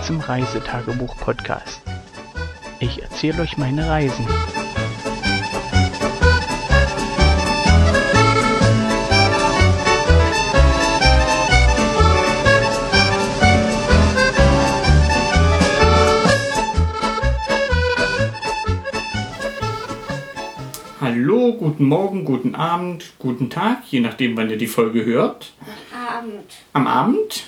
Willkommen zum Reisetagebuch-Podcast. Ich erzähle euch meine Reisen. Hallo, guten Morgen, guten Abend, guten Tag, je nachdem, wann ihr die Folge hört. Abend. Am Abend?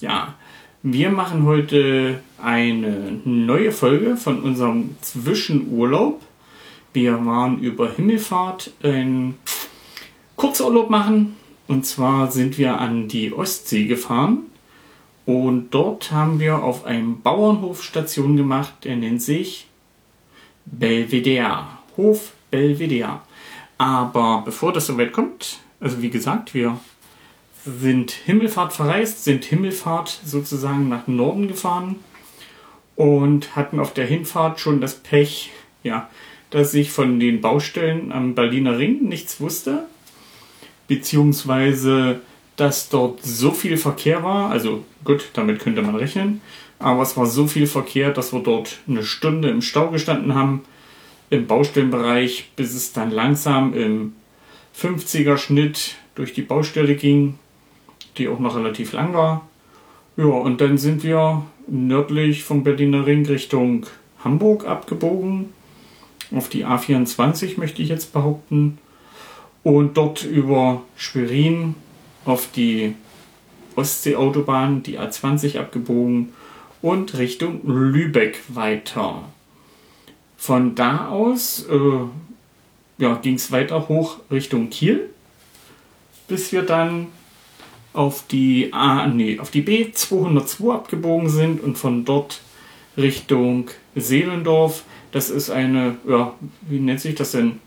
Ja. Wir machen heute eine neue Folge von unserem Zwischenurlaub. Wir waren über Himmelfahrt einen Kurzurlaub machen. Und zwar sind wir an die Ostsee gefahren. Und dort haben wir auf einem Bauernhof Station gemacht, der nennt sich Belvedere. Hof Belvedere. Aber bevor das soweit kommt, also wie gesagt, wir sind Himmelfahrt verreist, sind Himmelfahrt sozusagen nach Norden gefahren und hatten auf der Hinfahrt schon das Pech, ja, dass ich von den Baustellen am Berliner Ring nichts wusste, beziehungsweise dass dort so viel Verkehr war, also gut, damit könnte man rechnen, aber es war so viel Verkehr, dass wir dort eine Stunde im Stau gestanden haben, im Baustellenbereich, bis es dann langsam im 50er Schnitt durch die Baustelle ging die auch noch relativ lang war. Ja, und dann sind wir nördlich vom Berliner Ring Richtung Hamburg abgebogen. Auf die A24 möchte ich jetzt behaupten. Und dort über Schwerin auf die Ostseeautobahn, die A20 abgebogen und Richtung Lübeck weiter. Von da aus äh, ja, ging es weiter hoch Richtung Kiel, bis wir dann auf die A, nee, auf die B 202 abgebogen sind und von dort Richtung Seelendorf. Das ist eine, ja, wie nennt sich das denn?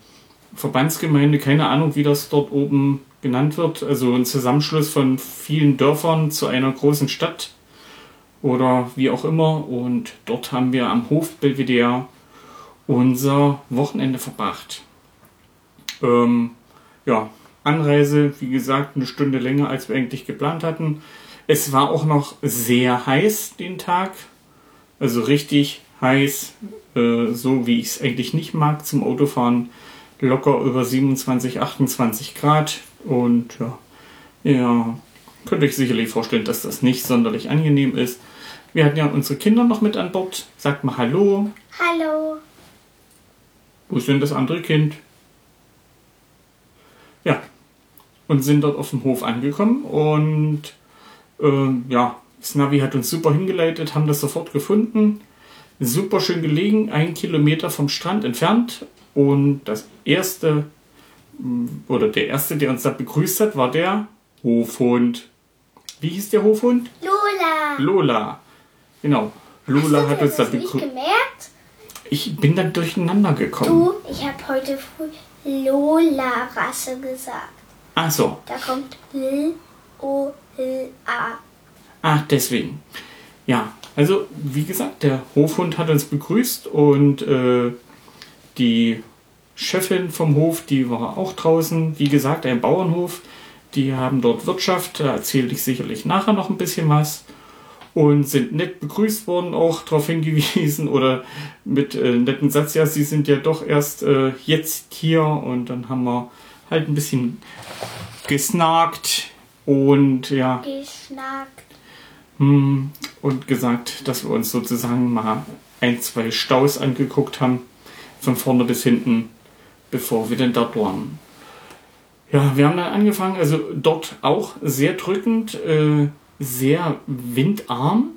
Verbandsgemeinde, keine Ahnung, wie das dort oben genannt wird. Also ein Zusammenschluss von vielen Dörfern zu einer großen Stadt oder wie auch immer. Und dort haben wir am Hof Belvedere unser Wochenende verbracht. Ähm, ja, Anreise, wie gesagt, eine Stunde länger, als wir eigentlich geplant hatten. Es war auch noch sehr heiß den Tag. Also richtig heiß, äh, so wie ich es eigentlich nicht mag zum Autofahren. Locker über 27, 28 Grad. Und ja, ja, könnt euch sicherlich vorstellen, dass das nicht sonderlich angenehm ist. Wir hatten ja unsere Kinder noch mit an Bord. Sagt mal Hallo. Hallo. Wo ist denn das andere Kind? Ja, und sind dort auf dem Hof angekommen und äh, ja, das Navi hat uns super hingeleitet, haben das sofort gefunden. Super schön gelegen, ein Kilometer vom Strand entfernt. Und das erste, oder der erste, der uns da begrüßt hat, war der Hofhund. Wie hieß der Hofhund? Lola. Lola. Genau. Lola Hast hat uns da begrüßt. gemerkt? Ich bin dann durcheinander gekommen. Du, ich habe heute früh Lola-Rasse gesagt. Ach so. Da kommt L O L A. Ah, deswegen. Ja, also wie gesagt, der Hofhund hat uns begrüßt und äh, die Chefin vom Hof, die war auch draußen. Wie gesagt, ein Bauernhof. Die haben dort Wirtschaft, da erzähle ich sicherlich nachher noch ein bisschen was. Und sind nett begrüßt worden, auch darauf hingewiesen oder mit äh, netten Satz, ja, sie sind ja doch erst äh, jetzt hier und dann haben wir halt ein bisschen gesnackt und ja, Geschnackt. hm, und gesagt, dass wir uns sozusagen mal ein, zwei Staus angeguckt haben, von vorne bis hinten, bevor wir denn dort waren. Ja, wir haben dann angefangen, also dort auch sehr drückend, äh, sehr windarm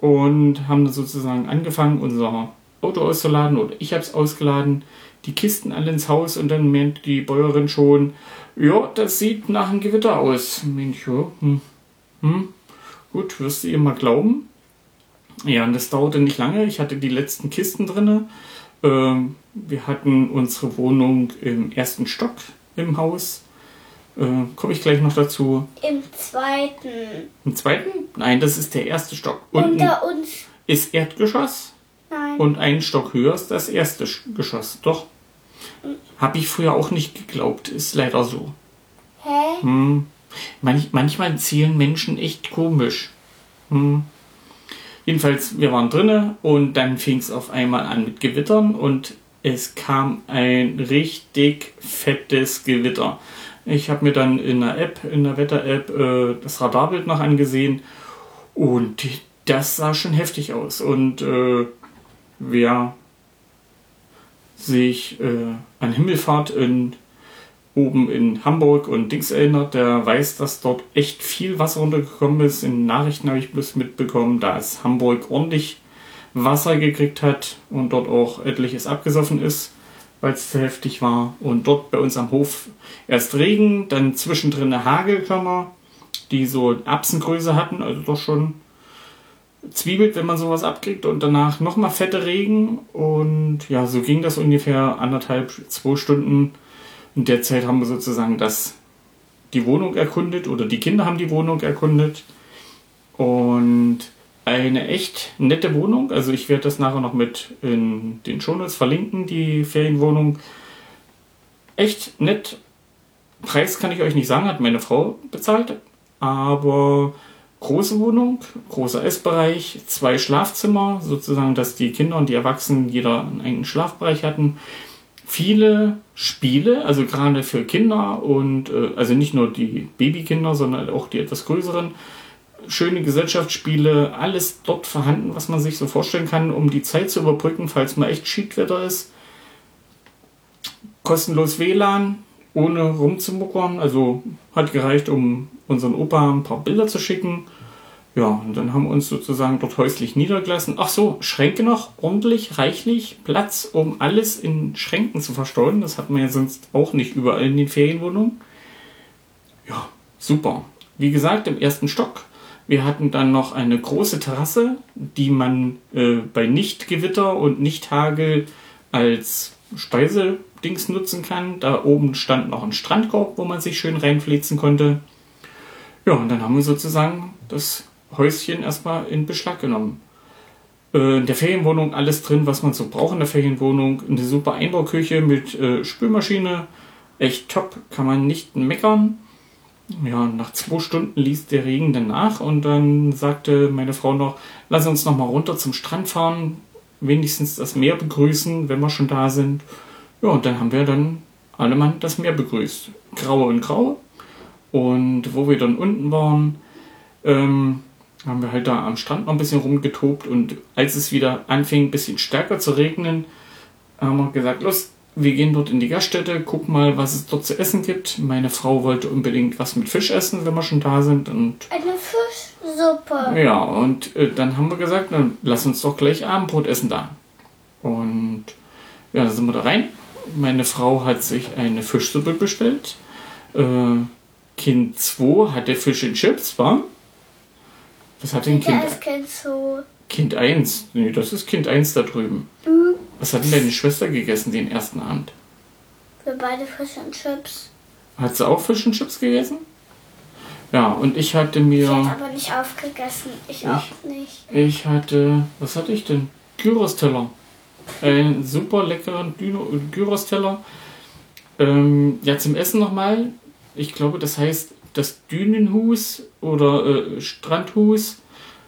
und haben dann sozusagen angefangen, unser Auto auszuladen oder ich habe es ausgeladen, die Kisten alle ins Haus und dann meint die Bäuerin schon, ja, das sieht nach einem Gewitter aus. Mensch, ja, hm, hm, gut, wirst du ihr mal glauben? Ja, und das dauerte nicht lange. Ich hatte die letzten Kisten drinne. Ähm, wir hatten unsere Wohnung im ersten Stock im Haus. Äh, Komme ich gleich noch dazu. Im zweiten. Im zweiten? Nein, das ist der erste Stock. Unten Unter uns. ist Erdgeschoss Nein. und ein Stock höher ist das erste Sch- Geschoss. Doch. Habe ich früher auch nicht geglaubt. Ist leider so. Hä? Hm. Manch, manchmal zählen Menschen echt komisch. Hm. Jedenfalls, wir waren drinnen und dann fing es auf einmal an mit Gewittern und es kam ein richtig fettes Gewitter. Ich habe mir dann in der App, in der Wetter-App, äh, das Radarbild noch angesehen und das sah schon heftig aus. Und äh, wer sich äh, an Himmelfahrt in, oben in Hamburg und Dings erinnert, der weiß, dass dort echt viel Wasser runtergekommen ist. In Nachrichten habe ich bloß mitbekommen, dass Hamburg ordentlich Wasser gekriegt hat und dort auch etliches abgesoffen ist, weil es zu heftig war. Und dort bei uns am Hof erst Regen, dann zwischendrin Hagelkörner, die so Erbsengröße hatten, also doch schon zwiebelt, wenn man sowas abkriegt und danach nochmal fette Regen und ja, so ging das ungefähr anderthalb, zwei Stunden. In der Zeit haben wir sozusagen das, die Wohnung erkundet oder die Kinder haben die Wohnung erkundet und eine echt nette Wohnung. Also ich werde das nachher noch mit in den Shownotes verlinken, die Ferienwohnung. Echt nett. Preis kann ich euch nicht sagen, hat meine Frau bezahlt. Aber große Wohnung, großer Essbereich, zwei Schlafzimmer, sozusagen, dass die Kinder und die Erwachsenen jeder einen eigenen Schlafbereich hatten. Viele Spiele, also gerade für Kinder und äh, also nicht nur die Babykinder, sondern auch die etwas größeren. Schöne Gesellschaftsspiele, alles dort vorhanden, was man sich so vorstellen kann, um die Zeit zu überbrücken, falls mal echt Schiedwetter ist. Kostenlos WLAN, ohne rumzumuckern. Also hat gereicht, um unseren Opa ein paar Bilder zu schicken. Ja, und dann haben wir uns sozusagen dort häuslich niedergelassen. Ach so, Schränke noch, ordentlich, reichlich, Platz, um alles in Schränken zu verstauen. Das hat man ja sonst auch nicht überall in den Ferienwohnungen. Ja, super. Wie gesagt, im ersten Stock. Wir hatten dann noch eine große Terrasse, die man äh, bei Nichtgewitter und Nichthagel als Speisedings nutzen kann. Da oben stand noch ein Strandkorb, wo man sich schön reinflitzen konnte. Ja, und dann haben wir sozusagen das Häuschen erstmal in Beschlag genommen. Äh, in der Ferienwohnung alles drin, was man so braucht in der Ferienwohnung. Eine super Einbauküche mit äh, Spülmaschine. Echt top, kann man nicht meckern. Ja, nach zwei Stunden ließ der Regen dann nach und dann sagte meine Frau noch, lass uns noch mal runter zum Strand fahren, wenigstens das Meer begrüßen, wenn wir schon da sind. Ja, und dann haben wir dann alle Mann das Meer begrüßt. Grau und grau. Und wo wir dann unten waren, ähm, haben wir halt da am Strand noch ein bisschen rumgetobt und als es wieder anfing, ein bisschen stärker zu regnen, haben wir gesagt, los, wir gehen dort in die Gaststätte, gucken mal, was es dort zu essen gibt. Meine Frau wollte unbedingt was mit Fisch essen, wenn wir schon da sind. Und Eine Fischsuppe. ja, und äh, dann haben wir gesagt, dann lass uns doch gleich Abendbrot essen da. Und ja, da sind wir da rein. Meine Frau hat sich eine Fischsuppe bestellt. Äh, kind 2 hatte Fisch und Chips, war? Was hat denn Kind, Der ist kein so. kind 1? Nee, das ist Kind 1 da drüben. Mhm. Was hat denn deine Schwester gegessen den ersten Abend? Wir beide Fisch und Chips. Hat sie auch Fisch und Chips gegessen? Ja, und ich hatte Ich mir. hätte aber nicht aufgegessen. Ich, auch nicht. Ich hatte. Was hatte ich denn? Gyros-Teller. Einen super leckeren Gyros-Teller. Ähm, ja, zum Essen nochmal. Ich glaube, das heißt das Dünenhus oder äh, Strandhus.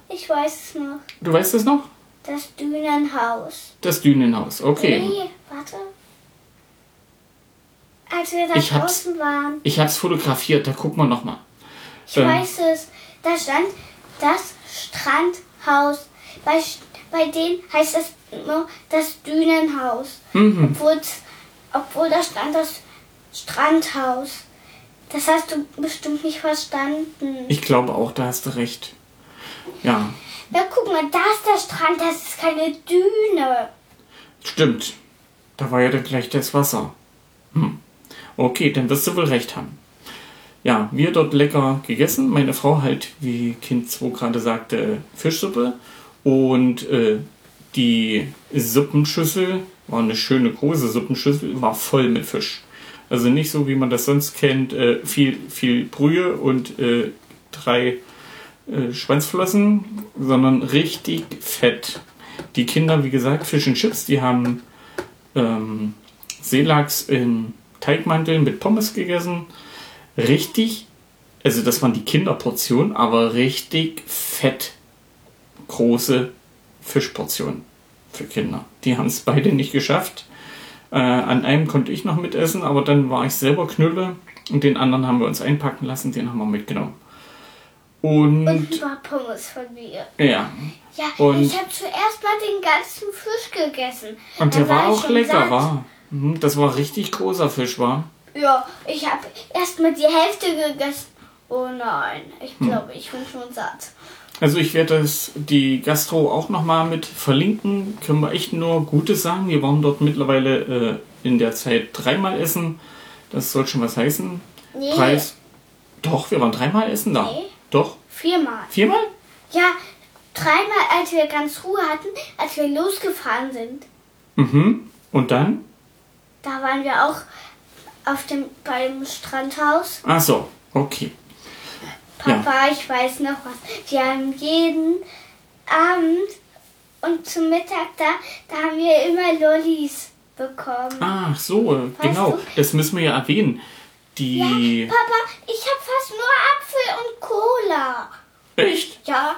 Ich weiß es noch. Du weißt es noch? Das Dünenhaus. Das Dünenhaus. Okay. Nee, warte. Als wir da Ich hab's- draußen waren. Ich habe es fotografiert. Da gucken wir nochmal. Ich Ähm. weiß es. Da stand das Strandhaus. Bei, bei denen heißt es nur das Dünenhaus. Mhm. Obwohl, da stand das Strandhaus. Das hast du bestimmt nicht verstanden. Ich glaube auch, da hast du recht. Ja, Ja, guck mal, da ist der Strand, das ist keine Düne. stimmt. Da war ja dann gleich das Wasser. Hm. Okay, dann wirst du wohl recht haben. Ja, wir dort lecker gegessen. Meine Frau halt, wie Kind 2 gerade sagte, Fischsuppe. Und äh, die Suppenschüssel war eine schöne große Suppenschüssel, war voll mit Fisch. Also nicht so, wie man das sonst kennt, äh, viel, viel Brühe und äh, drei äh, Schwanzflossen, sondern richtig fett. Die Kinder, wie gesagt, Fish and Chips, die haben ähm, Seelachs in Teigmanteln mit Pommes gegessen. Richtig, also das waren die Kinderportionen, aber richtig fett. große Fischportion für Kinder. Die haben es beide nicht geschafft. Äh, an einem konnte ich noch mitessen, aber dann war ich selber Knülle und den anderen haben wir uns einpacken lassen, den haben wir mitgenommen. Und, Und paar Pommes von mir. ja, Ja, Und- ich habe zuerst mal den ganzen Fisch gegessen. und der war auch lecker, satt. war. Mhm, Das war richtig großer Fisch, war. Ja, ich habe erst mal die Hälfte gegessen. Oh nein, ich Hm. glaube, ich bin schon satt. Also ich werde das, die Gastro auch nochmal mit verlinken. Können wir echt nur Gutes sagen. Wir waren dort mittlerweile äh, in der Zeit dreimal essen. Das soll schon was heißen. Nee. Preis. Doch, wir waren dreimal essen da. Nee. Doch. Viermal. Viermal? Ja, dreimal, als wir ganz Ruhe hatten, als wir losgefahren sind. Mhm. Und dann? Da waren wir auch auf dem beim Strandhaus. Ach so, okay. Papa, ich weiß noch was. Wir haben jeden Abend und zum Mittag da, da haben wir immer Lollis bekommen. Ach so, genau. du? Das müssen wir ja erwähnen. Die. Papa, ich habe fast nur Apfel und Cola. Echt? Ja,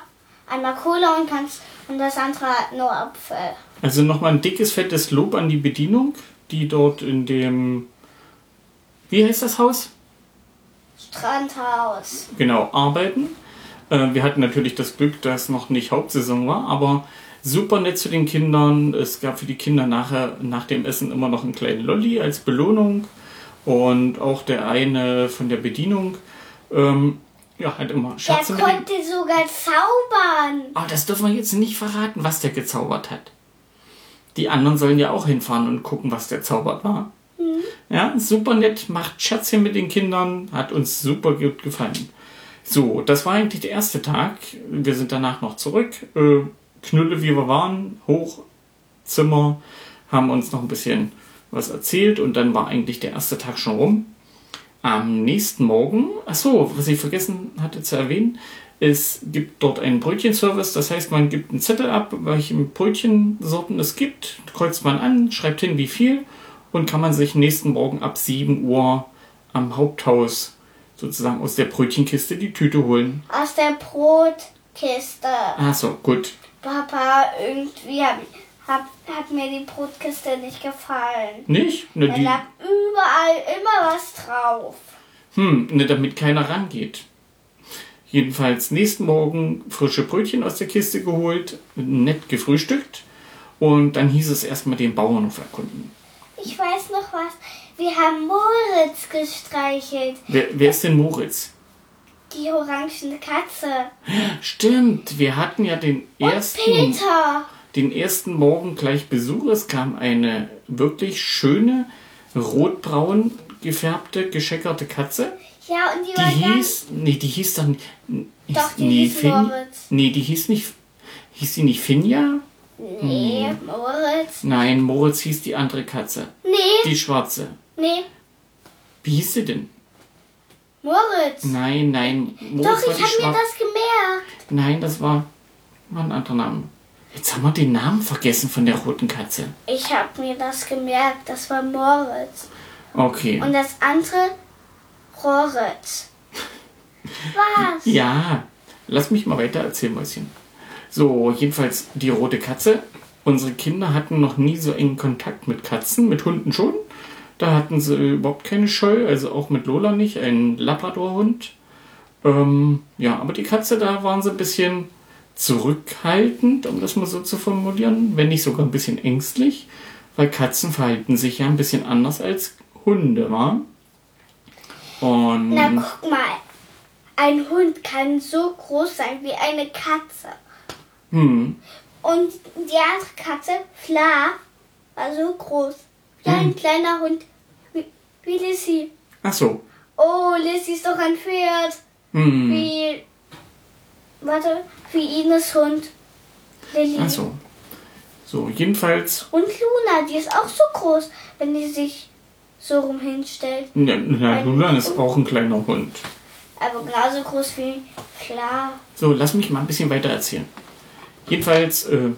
einmal Cola und, ganz, und das andere nur Apfel. Also nochmal ein dickes, fettes Lob an die Bedienung, die dort in dem. Wie heißt das Haus? Strandhaus. genau arbeiten. Äh, wir hatten natürlich das Glück, dass noch nicht Hauptsaison war, aber super nett zu den Kindern. Es gab für die Kinder nachher nach dem Essen immer noch einen kleinen Lolli als Belohnung und auch der eine von der Bedienung ähm, ja, hat immer Der Scherze den... konnte sogar zaubern. Aber das dürfen wir jetzt nicht verraten, was der gezaubert hat. Die anderen sollen ja auch hinfahren und gucken, was der zaubert war. Ja, super nett, macht Scherzchen mit den Kindern, hat uns super gut gefallen. So, das war eigentlich der erste Tag. Wir sind danach noch zurück. Äh, Knülle, wie wir waren, hoch, Zimmer, haben uns noch ein bisschen was erzählt und dann war eigentlich der erste Tag schon rum. Am nächsten Morgen, ach so, was ich vergessen hatte zu erwähnen, es gibt dort einen Brötchenservice, das heißt, man gibt einen Zettel ab, welche Brötchensorten es gibt, kreuzt man an, schreibt hin, wie viel und kann man sich nächsten Morgen ab 7 Uhr am Haupthaus sozusagen aus der Brötchenkiste die Tüte holen. Aus der Brotkiste. Ach so, gut. Papa, irgendwie hat, hat, hat mir die Brotkiste nicht gefallen. Nicht? Ne, Da die, lag überall immer was drauf. hm, ne, damit keiner rangeht. Jedenfalls nächsten Morgen frische Brötchen aus der Kiste geholt, nett gefrühstückt und dann hieß es erstmal den Bauernhof erkunden. Ich weiß noch was. Wir haben Moritz gestreichelt. Wer, wer ist denn Moritz? Die orangene Katze. Stimmt, wir hatten ja den Und ersten, Peter. den ersten Morgen gleich Besuch. Es kam eine wirklich schöne, rotbraun gefärbte, gescheckerte Katze. Ja, und die, Die war ganz... hieß, nee, die hieß dann, Doch, die nee, hieß Moritz. Nee, die hieß nicht, hieß die nicht Finja? Nee, Hm. Moritz. Nein, Moritz hieß die andere Katze. Nee, Die schwarze. nee, Wie hieß sie denn? Moritz. Nein, nein, Moritz Doch, ich habe mir das gemerkt. Nein, das war, war ein anderer Name. Jetzt haben wir den Namen vergessen von der roten Katze. Ich habe mir das gemerkt. Das war Moritz. Okay. Und das andere, Roritz. Was? Ja, lass mich mal weiter erzählen, Mäuschen. So, jedenfalls die rote Katze. Unsere Kinder hatten noch nie so engen Kontakt mit Katzen, mit Hunden schon. Da hatten sie überhaupt keine Scheu, also auch mit Lola nicht, ein Labradorhund. Ähm, ja, aber die Katze, da waren sie ein bisschen zurückhaltend, um das mal so zu formulieren, wenn nicht sogar ein bisschen ängstlich, weil Katzen verhalten sich ja ein bisschen anders als Hunde, wa? Und Na, guck mal. Ein Hund kann so groß sein wie eine Katze. Hm, Und die andere Katze, Fla, war so groß. Wie Hm. ein kleiner Hund. Wie, wie Lissy. ach so, Oh, Lissy ist doch ein Pferd. hm. Wie. Warte, wie Ines Hund. Lilly. Ach so. So, jedenfalls, Und Luna, die ist auch so groß, wenn die sich so rum hinstellt. ja, na, Lulan ist auch ein kleiner Hund. Aber genauso groß wie Fla. So, lass mich mal ein bisschen weiter erzählen. Jedenfalls, äh,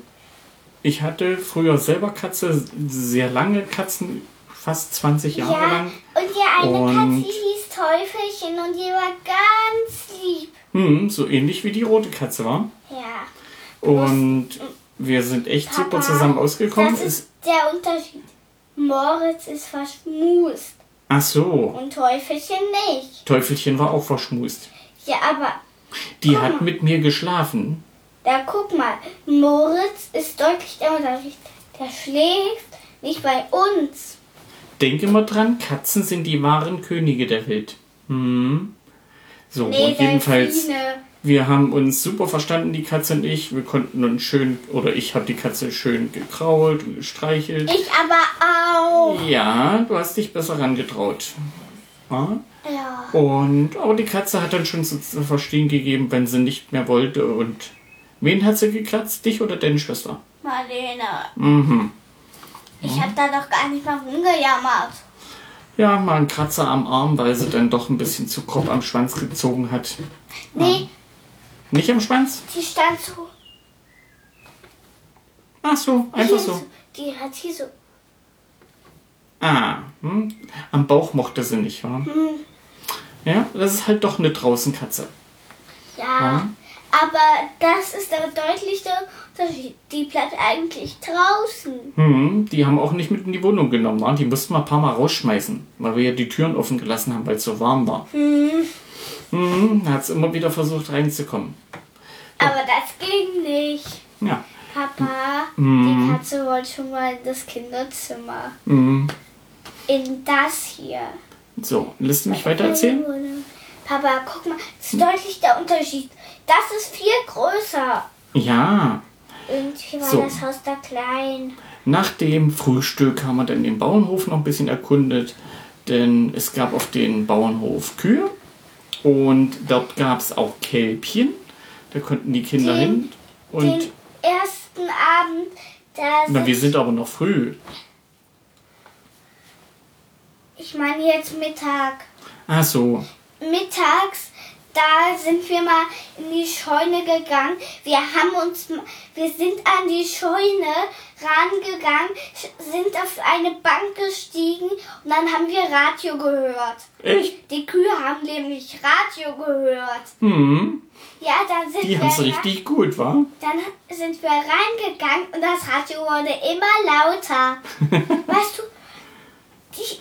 ich hatte früher selber Katze, sehr lange Katzen, fast 20 Jahre Ja, lang. und die eine Und- Katze hieß Teufelchen und die war ganz lieb. Hm, so ähnlich wie die rote Katze war. Ja. Und wir sind echt super zusammen ausgekommen. Das ist der Unterschied. Moritz ist verschmust Ach so, und Teufelchen nicht. Teufelchen war auch verschmust. Ja, aber Die hat mit mir geschlafen. Da guck mal, Moritz ist deutlich der Unterschied. Der schläft nicht bei uns. Denk immer dran, Katzen sind die wahren Könige der Welt. Hm. So, Nee, und jedenfalls, Delfine. wir haben uns super verstanden, die Katze und ich. Wir konnten uns schön, oder ich habe die Katze schön gekrault und gestreichelt. Ich aber auch. Ja, du hast dich besser rangetraut. Ja? Ja. Und, aber die Katze hat dann schon zu zu verstehen gegeben, wenn sie nicht mehr wollte. Und wen hat sie gekratzt? Dich oder deine Schwester? Marlene, Mhm. ich hab da doch gar nicht mal rumgejammert. Ja, mal ein Kratzer am Arm, weil sie dann doch ein bisschen zu grob am Schwanz gezogen hat. Nee, Nicht am Schwanz? die stand so. Ach so, einfach hier so. Die hat hier so. Ah, hm? am Bauch mochte sie nicht, wa? Hm, Ja, das ist halt doch eine Draußenkatze. ja. Ja. Aber das ist der deutlichste Unterschied. Die bleibt eigentlich draußen. Hm, die haben auch nicht mit in die Wohnung genommen, wa? Die mussten wir ein paar Mal rausschmeißen, weil wir ja die Türen offen gelassen haben, weil es so warm war. Hm, Hm, da hat sie immer wieder versucht reinzukommen. aber das ging nicht. Ja. Papa, Mhm. die Katze wollte schon mal in das Kinderzimmer. Hm. In das hier. So, lässt du mich weiter erzählen? Papa, guck mal, das ist deutlich der Unterschied. Das ist viel größer. Ja. Irgendwie war So. das Haus da klein. Nach dem Frühstück haben wir dann den Bauernhof noch ein bisschen erkundet, denn es gab auf dem Bauernhof Kühe und dort gab es auch Kälbchen. Da konnten die Kinder Den- hin. Und Den ersten Abend, da na, wir sind, sind aber noch früh. ich meine jetzt Mittag. Ach so. Mittags, da sind wir mal in die Scheune gegangen. Wir haben uns, wir sind an die Scheune rangegangen, sind auf eine Bank gestiegen und dann haben wir Radio gehört. Echt? Die Kühe haben nämlich Radio gehört. Hm. Ja, dann sind Die wir haben es rein- richtig gut, wa? Dann sind wir reingegangen und das Radio wurde immer lauter. weißt du, die,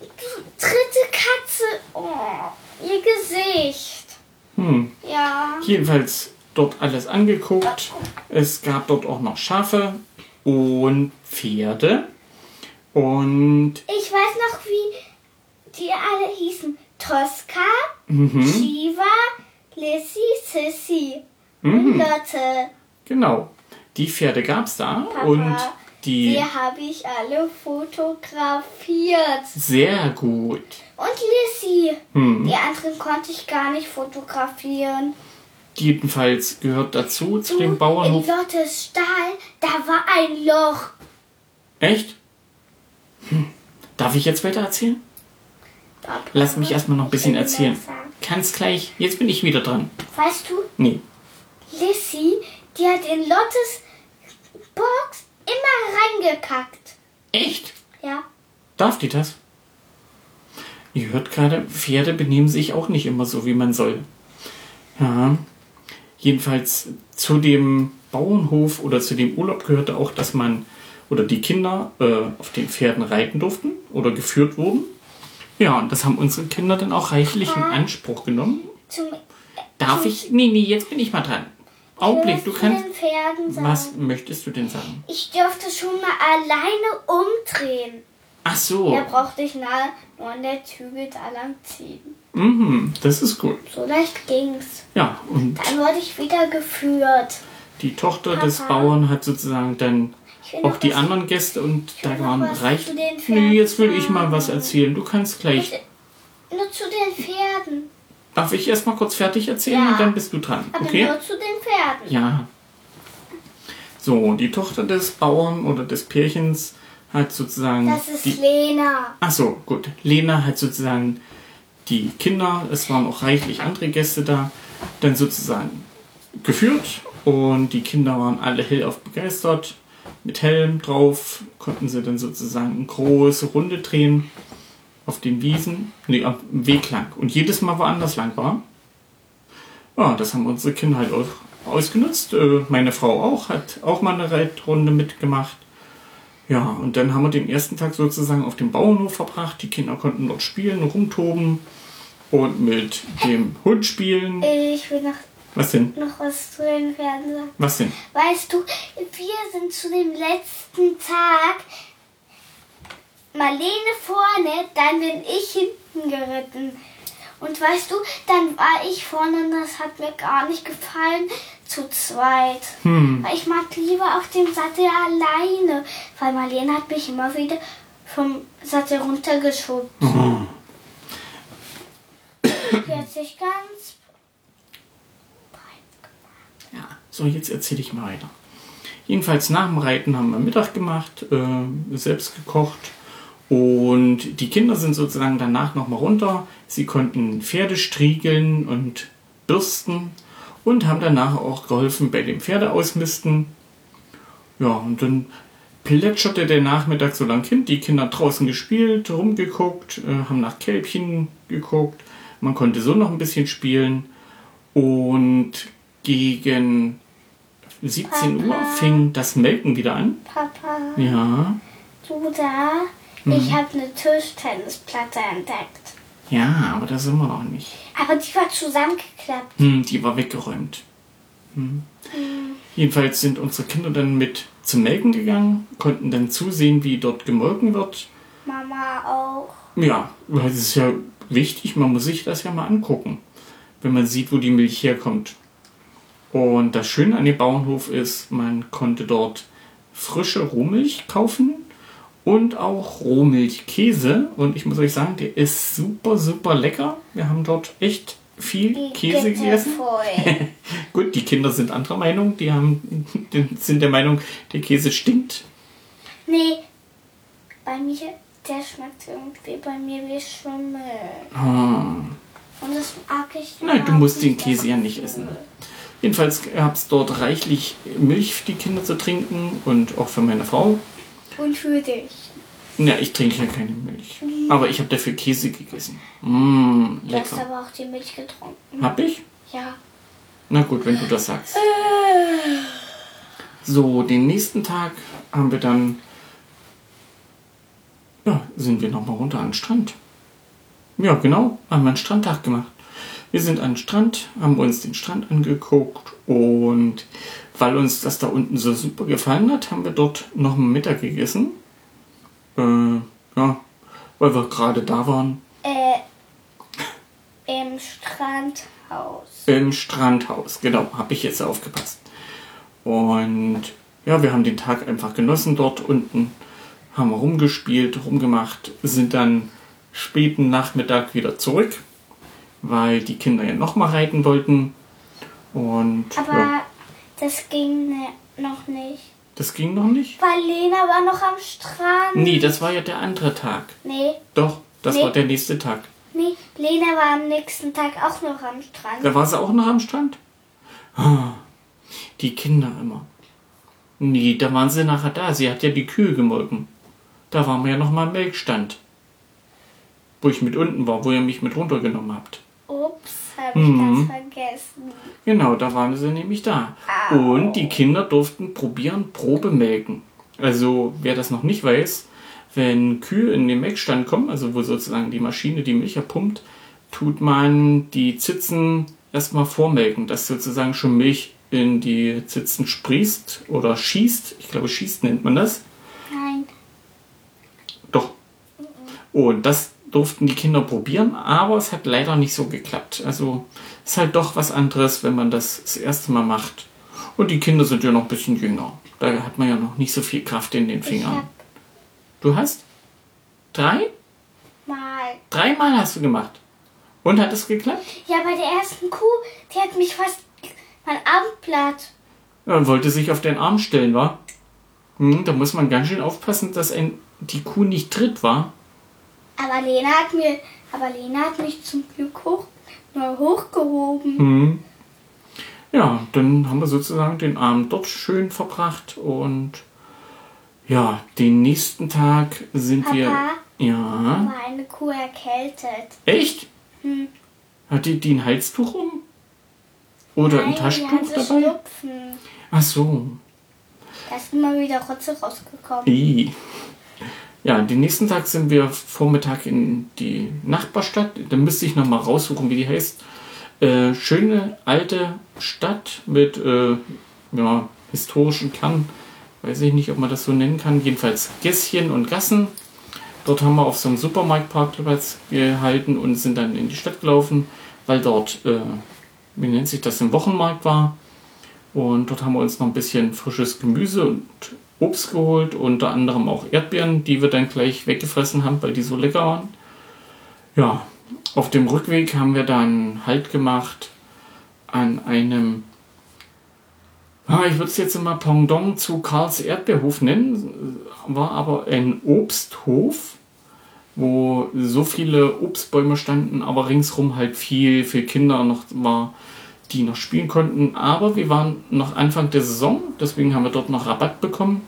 die dritte Katze, oh, ihr Gesicht. Hm. Ja. Jedenfalls dort alles angeguckt. Es gab dort auch noch Schafe und Pferde. Und Ich weiß noch, wie die alle hießen. Tosca, mhm, Shiva, Lissy, Sissy und mhm, Lotte. genau. Die Pferde gab es da Papa, und die Die habe ich alle fotografiert. sehr gut. Und Lissy. Hm. Die anderen konnte ich gar nicht fotografieren. Jedenfalls gehört dazu zu dem In Bauernhof. Lottes Stall, da war ein Loch. Echt? Hm. Darf ich jetzt weiter erzählen? Lass mich erstmal noch ein bisschen erzählen. Ganz gleich. Jetzt bin ich wieder dran. Weißt du, Nee. Lissy, die hat in Lottes Box immer reingekackt. Echt? Ja. Darf die das? Ihr hört gerade, Pferde benehmen sich auch nicht immer so, wie man soll. Ja. Jedenfalls zu dem Bauernhof oder zu dem Urlaub gehörte auch, dass man oder die Kinder äh, auf den Pferden reiten durften oder geführt wurden. Ja, und das haben unsere Kinder dann auch reichlich in Anspruch genommen. Darf ich? Nee, nee, jetzt bin ich mal dran. Augenblick, du kannst. Was möchtest du denn sagen? Ich dürfte schon mal alleine umdrehen. Ach so. Da brauchte ich nahe nur an der Zügel da lang ziehen. Mhm, das ist gut. So leicht ging's. Ja, und Dann wurde ich wieder geführt. die Tochter des Papa. Bauern hat sozusagen dann auch die was- anderen Gäste und da waren was reich. zu den Pferden Nee, jetzt will ich mal was erzählen. Du kannst gleich. Nur zu den Pferden. Darf ich erst mal kurz fertig erzählen Ja. und dann bist du dran. Aber Okay? nur zu den Pferden. Ja. So, die Tochter des Bauern oder des Pärchens hat sozusagen Das ist die Lena. Ach so, gut. Lena hat sozusagen die Kinder, es waren auch reichlich andere Gäste da, dann sozusagen geführt und die Kinder waren alle hellauf begeistert. Mit Helm drauf konnten sie dann sozusagen eine große Runde drehen auf den Wiesen, nee, am Weg lang. Und jedes Mal woanders lang war. Ja, das haben unsere Kinder halt auch ausgenutzt. Äh, meine Frau auch, hat auch mal eine Reitrunde mitgemacht. Ja, und dann haben wir den ersten Tag sozusagen auf dem Bauernhof verbracht. Die Kinder konnten dort spielen, rumtoben und mit dem Hund spielen. Ich will noch, Was denn? noch was zu den Pferden sagen. Was denn? Weißt du, wir sind zu dem letzten Tag Marlene vorne, dann bin ich hinten geritten. Und weißt du, dann war ich vorne und das hat mir gar nicht gefallen zu zweit. Hm. Weil ich mag lieber auf dem Sattel alleine, weil Marlene hat mich immer wieder vom Sattel runtergeschoben. Die hat sich ganz breit Ja, so jetzt erzähle ich mal weiter. Jedenfalls nach dem Reiten haben wir Mittag gemacht, äh, selbst gekocht und die Kinder sind sozusagen danach nochmal runter. Sie konnten Pferde striegeln und bürsten und haben danach auch geholfen bei dem Pferdeausmisten. Ja, und dann plätscherte der Nachmittag so lang hin. Die Kinder draußen gespielt, rumgeguckt, äh, haben nach Kälbchen geguckt. Man konnte so noch ein bisschen spielen. Und gegen 17 Uhr fing das Melken wieder an. Papa, Ja, du da? Ich habe eine Tischtennisplatte entdeckt. ja, aber da sind wir noch nicht. Aber die war zusammengeklappt. Hm, die war weggeräumt. Hm. Jedenfalls sind unsere Kinder dann mit zum Melken gegangen, konnten dann zusehen, wie dort gemolken wird. Mama auch. Ja, weil es ist ja wichtig, man muss sich das ja mal angucken, wenn man sieht, wo die Milch herkommt. Und das Schöne an dem Bauernhof ist, man konnte dort frische Rohmilch kaufen und auch Rohmilchkäse. Und ich muss euch sagen, der ist super, super lecker. Wir haben dort echt viel Die Käse Gitte gegessen. Gut, die Kinder sind anderer Meinung. Die haben, sind der Meinung, der Käse stinkt. nee, bei mir, der schmeckt irgendwie bei mir wie Schimmel. Ah. Und das mag ich Nein, du musst den nicht. Käse ja nicht essen. Jedenfalls gab es dort reichlich Milch für die Kinder zu trinken und auch für meine Frau. Und für dich. Ja, ich trinke ja keine Milch. Aber ich habe dafür Käse gegessen. Mmh, Du hast lecker. aber auch die Milch getrunken. Hab ich? Ja. Na gut, wenn du das sagst. So, den nächsten Tag haben wir dann, ja, sind wir nochmal runter an den Strand. Ja, genau, haben wir einen Strandtag gemacht. Wir sind an den Strand, haben uns den Strand angeguckt und weil uns das da unten so super gefallen hat, haben wir dort noch einen Mittag gegessen. Äh, ja, weil wir gerade da waren. Äh, im Strandhaus. Im Strandhaus, genau, habe ich jetzt aufgepasst. Und ja, wir haben den Tag einfach genossen dort unten, haben rumgespielt, rumgemacht, sind dann späten Nachmittag wieder zurück, weil die Kinder ja nochmal reiten wollten. Und Aber ja, das ging ne, noch nicht. das ging noch nicht. Weil Lena war noch am Strand. Nee, das war ja der andere Tag. Nee, Doch, das Nee. war der nächste Tag. nee, Lena war am nächsten Tag auch noch am Strand. Da war sie auch noch am Strand? Ah, Die Kinder immer. Nee, da waren sie nachher da. Sie hat ja die Kühe gemolken. Da waren wir ja noch mal im Melkstand. Wo ich mit unten war, wo ihr mich mit runtergenommen habt. Ups, habe ich Mhm. ganz vergessen. Genau, da waren sie nämlich da. Und die Kinder durften probieren, Probe melken. Also, wer das noch nicht weiß, wenn Kühe in den Melkstand kommen, also wo sozusagen die Maschine die Milch abpumpt, tut man die Zitzen erstmal vormelken, dass sozusagen schon Milch in die Zitzen sprießt oder schießt. Ich glaube, schießt nennt man das. Nein. Doch. Und das durften die Kinder probieren, aber es hat leider nicht so geklappt. Also ist halt doch was anderes, wenn man das das erste Mal macht. Und die Kinder sind ja noch ein bisschen jünger. Da hat man ja noch nicht so viel Kraft in den Fingern. Du hast? Drei? mal. Dreimal hast du gemacht. Und hat es geklappt? Ja, bei der ersten Kuh, die hat mich fast mein Abendblatt. Ja, wollte sich auf den Arm stellen, war? Hm, da muss man ganz schön aufpassen, dass ein, die Kuh nicht tritt, war. Aber Lena hat mir, aber Lena hat mich zum Glück hoch, nur hochgehoben. Hm. Ja, dann haben wir sozusagen den Abend dort schön verbracht und ja, den nächsten Tag sind Papa? wir. Ja. War eine Kuh erkältet. Echt? Hm. Hat die, die ein Halstuch um? Oder Nein, ein die Taschentuch hatte dabei? Schnupfen. Ach so. Da ist immer wieder Rotze rausgekommen. I. Ja, den nächsten Tag sind wir Vormittag in die Nachbarstadt. Da müsste ich nochmal raussuchen, wie die heißt. Äh, schöne alte Stadt mit äh, ja, historischen Kern. Weiß ich nicht, ob man das so nennen kann. Jedenfalls Gässchen und Gassen. Dort haben wir auf so einem Supermarktparkplatz gehalten und sind dann in die Stadt gelaufen, weil dort, äh, wie nennt sich das, ein Wochenmarkt war. Und dort haben wir uns noch ein bisschen frisches Gemüse und Obst geholt, unter anderem auch Erdbeeren, die wir dann gleich weggefressen haben, weil die so lecker waren. Ja, auf dem Rückweg haben wir dann Halt gemacht an einem, ah, ich würde es jetzt mal Pendant zu Karls Erdbeerhof nennen, war aber ein Obsthof, wo so viele Obstbäume standen, aber ringsrum halt viel für Kinder noch war, die noch spielen konnten. Aber wir waren noch Anfang der Saison, deswegen haben wir dort noch Rabatt bekommen.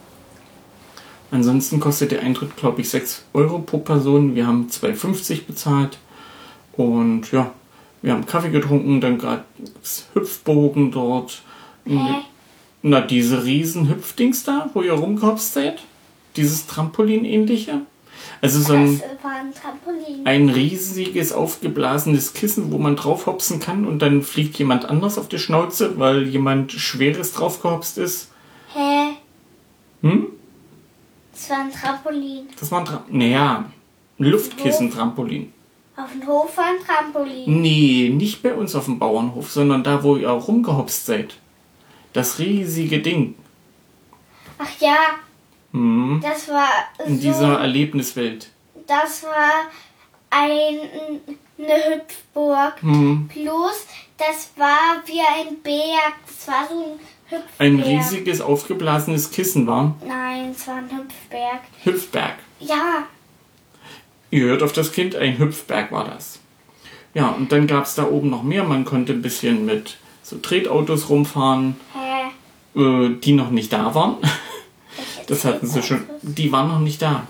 Ansonsten kostet der Eintritt, glaube ich, 6 Euro pro Person. Wir haben 2,50 bezahlt. Und ja, wir haben Kaffee getrunken, dann es Hüpfbogen dort. Hä? Na, diese riesen Hüpfdings da, wo ihr rumgehopst seid. Dieses Trampolin-ähnliche. Also so ein, ein Trampolin. ein riesiges aufgeblasenes Kissen, wo man drauf hopsen kann und dann fliegt jemand anders auf die Schnauze, weil jemand Schweres draufgehopst ist. Hä? Hm? Das war ein Trampolin. Das war ein Tra Naja, ein Luftkissen-Trampolin. Auf dem Hof war ein Trampolin. Nee, nicht bei uns auf dem Bauernhof, sondern da, wo ihr auch rumgehopst seid. Das riesige Ding. Ach ja, Hm. das war In so. dieser Erlebniswelt. Das war ein, eine Hüpfburg. Hm. Plus, das war wie ein Berg. Das war so ein Hüpfberg. Ein riesiges aufgeblasenes Kissen war. Nein, es war ein Hüpfberg. Hüpfberg. Ja, Ihr hört auf das Kind, ein Hüpfberg war das. Ja, und dann gab es da oben noch mehr. Man konnte ein bisschen mit so Tretautos rumfahren, hä? äh, die noch nicht da waren. Das hatten sie schon. Die waren noch nicht da.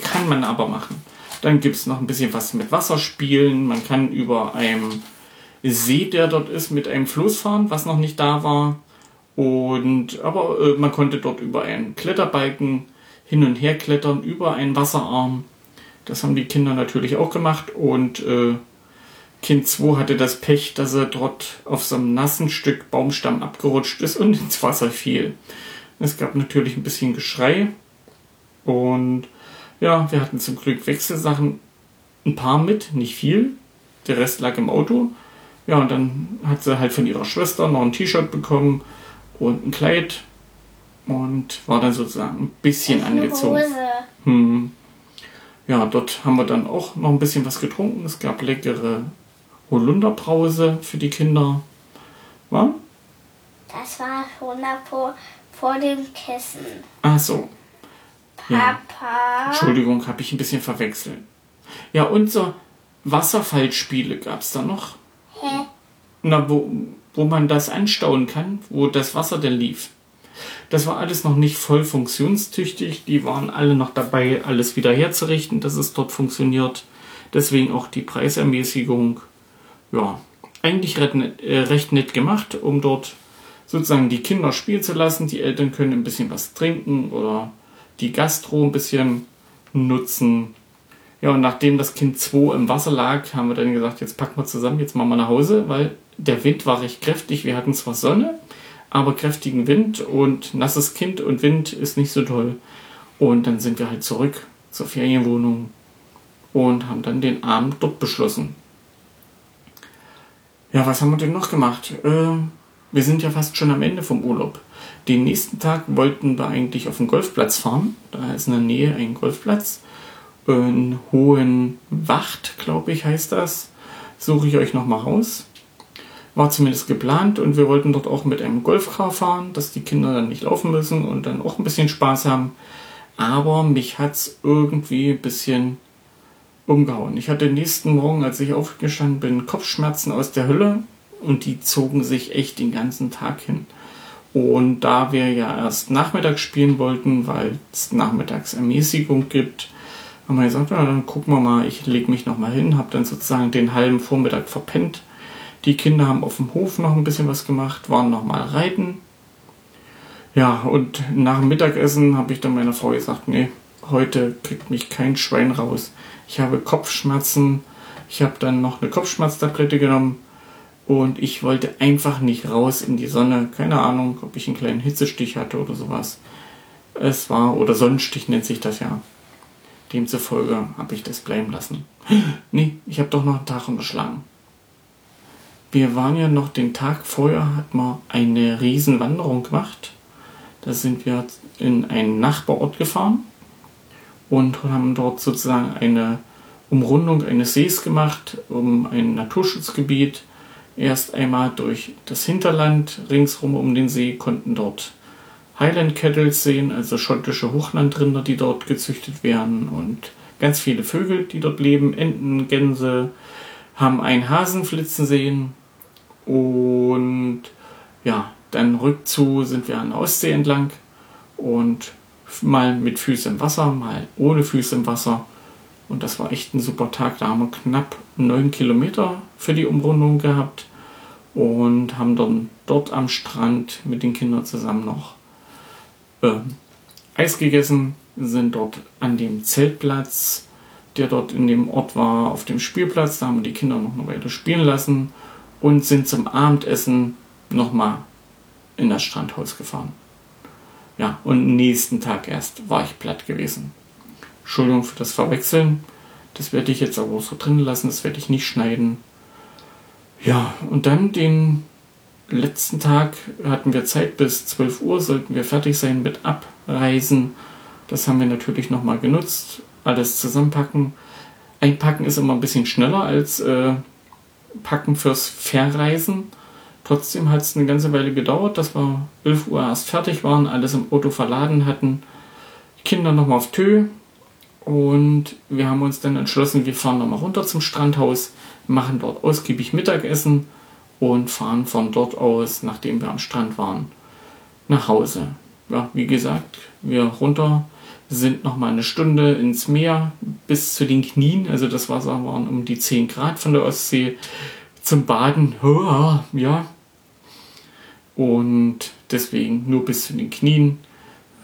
Kann man aber machen. Dann gibt es noch ein bisschen was mit Wasserspielen. Man kann über einem See, der dort ist, mit einem Floß fahren, was noch nicht da war. Und aber äh, man konnte dort über einen Kletterbalken hin und her klettern, über einen Wasserarm. Das haben die Kinder natürlich auch gemacht. Und äh, Kind 2 hatte das Pech, dass er dort auf so einem nassen Stück Baumstamm abgerutscht ist und ins Wasser fiel. Es gab natürlich ein bisschen Geschrei. Und ja, wir hatten zum Glück Wechselsachen, ein paar mit, nicht viel. Der Rest lag im Auto. Ja, und dann hat sie halt von ihrer Schwester noch ein T-Shirt bekommen und ein Kleid und war dann sozusagen ein bisschen angezogen. Hm. Ja, dort haben wir dann auch noch ein bisschen was getrunken. Es gab leckere Holunderbrause für die Kinder. War? Das war da vor, dem Kissen. Ach so. Ja. Papa. Entschuldigung, habe ich ein bisschen verwechselt. Ja, und so Wasserfallspiele gab es da noch. Hä? Na, wo, wo man das anstauen kann, wo das Wasser denn lief. Das war alles noch nicht voll funktionstüchtig. Die waren alle noch dabei, alles wieder herzurichten, dass es dort funktioniert. Deswegen auch die Preisermäßigung. Ja, eigentlich recht nett, äh, recht nett gemacht, um dort sozusagen die Kinder spielen zu lassen. Die Eltern können ein bisschen was trinken oder die Gastro ein bisschen nutzen. Ja, und nachdem das Kind 2 im Wasser lag, haben wir dann gesagt, jetzt packen wir zusammen, jetzt machen wir nach Hause, weil der Wind war recht kräftig. Wir hatten zwar Sonne, aber kräftigen Wind und nasses Kind und Wind ist nicht so toll. Und dann sind wir halt zurück zur Ferienwohnung und haben dann den Abend dort beschlossen. Ja, was haben wir denn noch gemacht? Äh, wir sind ja fast schon am Ende vom Urlaub. Den nächsten Tag wollten wir eigentlich auf den Golfplatz fahren. Da ist in der Nähe ein Golfplatz. In Hohen Wacht, glaube ich, heißt das. Suche ich euch nochmal raus. War zumindest geplant und wir wollten dort auch mit einem Golfcar fahren, dass die Kinder dann nicht laufen müssen und dann auch ein bisschen Spaß haben. Aber mich hat's irgendwie ein bisschen umgehauen. Ich hatte nächsten Morgen, als ich aufgestanden bin, Kopfschmerzen aus der Hölle und die zogen sich echt den ganzen Tag hin. Und da wir ja erst nachmittags spielen wollten, weil es nachmittags Ermäßigung gibt, haben wir gesagt, ja, dann gucken wir mal, ich lege mich nochmal hin, habe dann sozusagen den halben Vormittag verpennt. Die Kinder haben auf dem Hof noch ein bisschen was gemacht, waren noch mal reiten. Ja, und nach dem Mittagessen habe ich dann meiner Frau gesagt, nee, heute kriegt mich kein Schwein raus. Ich habe Kopfschmerzen. Ich habe dann noch eine Kopfschmerztablette genommen und ich wollte einfach nicht raus in die Sonne. Keine Ahnung, ob ich einen kleinen Hitzestich hatte oder sowas. Es war, oder Sonnenstich nennt sich das ja. Demzufolge habe ich das bleiben lassen. Nee, ich habe doch noch einen Tag unterschlagen. Wir waren ja noch den Tag vorher, hat man eine Riesenwanderung gemacht. Da sind wir in einen Nachbarort gefahren und haben dort sozusagen eine Umrundung eines Sees gemacht, um ein Naturschutzgebiet. Erst einmal durch das Hinterland ringsrum um den See konnten dort Highland Kettles sehen, also schottische Hochlandrinder, die dort gezüchtet werden und ganz viele Vögel, die dort leben, Enten, Gänse, haben einen Hasen flitzen sehen und ja, dann rückzu sind wir an der Ostsee entlang und mal mit Füßen im Wasser, mal ohne Füße im Wasser. Und das war echt ein super Tag. Da haben wir knapp neun Kilometer für die Umrundung gehabt und haben dann dort am Strand mit den Kindern zusammen noch äh, Eis gegessen, sind dort an dem Zeltplatz, der dort in dem Ort war, auf dem Spielplatz. Da haben wir die Kinder noch eine Weile spielen lassen und sind zum Abendessen nochmal in das Strandhaus gefahren. Ja, und nächsten Tag erst war ich platt gewesen. Entschuldigung für das Verwechseln. Das werde ich jetzt aber so drin lassen, das werde ich nicht schneiden. Ja, und dann den letzten Tag hatten wir Zeit bis 12 Uhr, sollten wir fertig sein mit Abreisen. Das haben wir natürlich nochmal genutzt, alles zusammenpacken. Einpacken ist immer ein bisschen schneller als äh, Packen fürs Verreisen. Trotzdem hat es eine ganze Weile gedauert, dass wir 11 Uhr erst fertig waren, alles im Auto verladen hatten. Kinder nochmal auf Tö. Und wir haben uns dann entschlossen, wir fahren nochmal runter zum Strandhaus, machen dort ausgiebig Mittagessen und fahren von dort aus, nachdem wir am Strand waren, nach Hause. Ja, wie gesagt, wir runter sind nochmal eine Stunde ins Meer bis zu den Knien. Also das Wasser waren um die 10 Grad von der Ostsee zum Baden. Ja, und deswegen nur bis zu den Knien.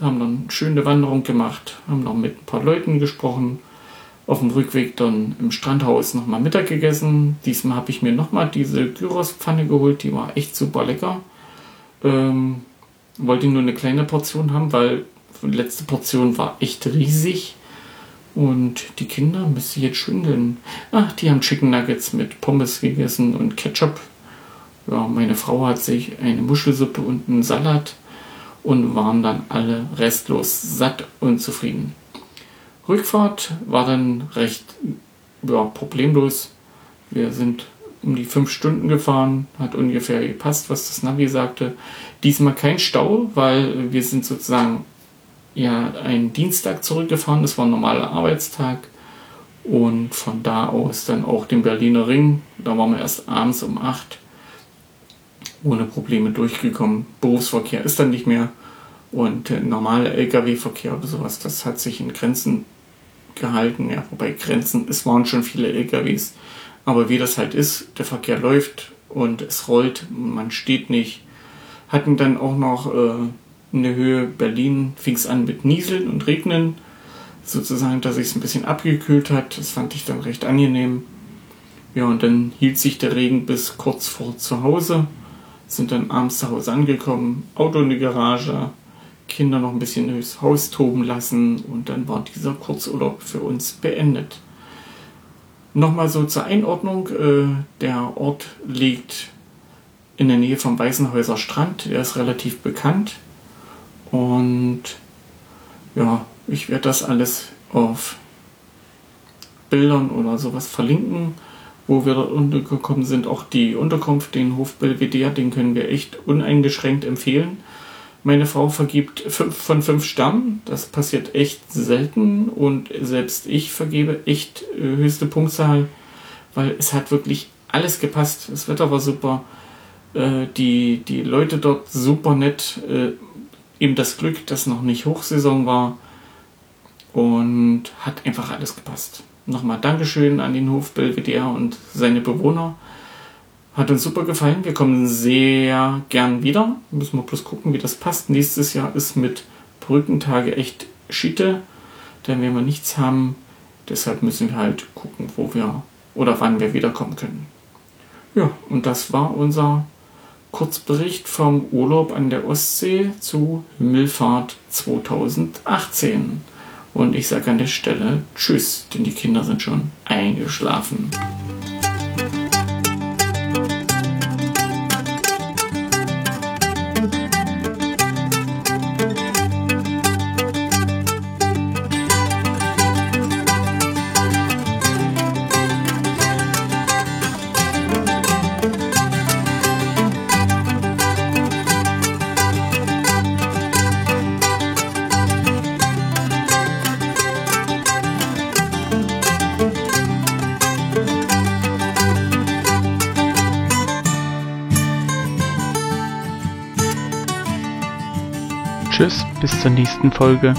Haben dann eine schöne Wanderung gemacht, haben noch mit ein paar Leuten gesprochen. Auf dem Rückweg dann im Strandhaus nochmal Mittag gegessen. Diesmal habe ich mir nochmal diese Gyrospfanne geholt, die war echt super lecker. Ähm, wollte nur eine kleine Portion haben, weil die letzte Portion war echt riesig. Und die Kinder müssen jetzt schwindeln. Ach, die haben Chicken Nuggets mit Pommes gegessen und Ketchup ja, meine Frau hat sich eine Muschelsuppe und einen Salat und waren dann alle restlos satt und zufrieden. Rückfahrt war dann recht ja, problemlos. Wir sind um die fünf Stunden gefahren, hat ungefähr gepasst, was das Navi sagte. Diesmal kein Stau, weil wir sind sozusagen ja einen Dienstag zurückgefahren. Das war ein normaler Arbeitstag und von da aus dann auch den Berliner Ring. Da waren wir erst abends um acht ohne Probleme durchgekommen. Berufsverkehr ist dann nicht mehr und äh, normaler Lkw-Verkehr oder sowas, das hat sich in Grenzen gehalten. Ja, wobei Grenzen, es waren schon viele Lkws, aber wie das halt ist, der Verkehr läuft und es rollt, man steht nicht. Hatten dann auch noch äh, in der Höhe Berlin, fing es an mit Nieseln und Regnen, sozusagen, dass sich es ein bisschen abgekühlt hat. Das fand ich dann recht angenehm. Ja, und dann hielt sich der Regen bis kurz vor zu Hause sind dann abends zu Hause angekommen, Auto in die Garage, Kinder noch ein bisschen durchs Haus toben lassen und dann war dieser Kurzurlaub für uns beendet. Nochmal so zur Einordnung, äh, der Ort liegt in der Nähe vom Weißenhäuser Strand, der ist relativ bekannt und ja, ich werde das alles auf Bildern oder sowas verlinken wo wir dort untergekommen sind, auch die Unterkunft, den Hof Belvedere, den können wir echt uneingeschränkt empfehlen. Meine Frau vergibt 5 von 5 Sternen. Das passiert echt selten und selbst ich vergebe echt äh, höchste Punktzahl, weil es hat wirklich alles gepasst. Das Wetter war super, äh, die, die Leute dort super nett, äh, eben das Glück, dass noch nicht Hochsaison war und hat einfach alles gepasst. Nochmal Dankeschön an den Hof Belvedere und seine Bewohner. Hat uns super gefallen. Wir kommen sehr gern wieder. Müssen wir bloß gucken, wie das passt. Nächstes Jahr ist mit Brückentage echt Schiete. Denn wenn wir nichts haben, deshalb müssen wir halt gucken, wo wir oder wann wir wiederkommen können. Ja, und das war unser Kurzbericht vom Urlaub an der Ostsee zu Himmelfahrt 2018. Und ich sage an der Stelle Tschüss, denn die Kinder sind schon eingeschlafen. Nächsten Folge.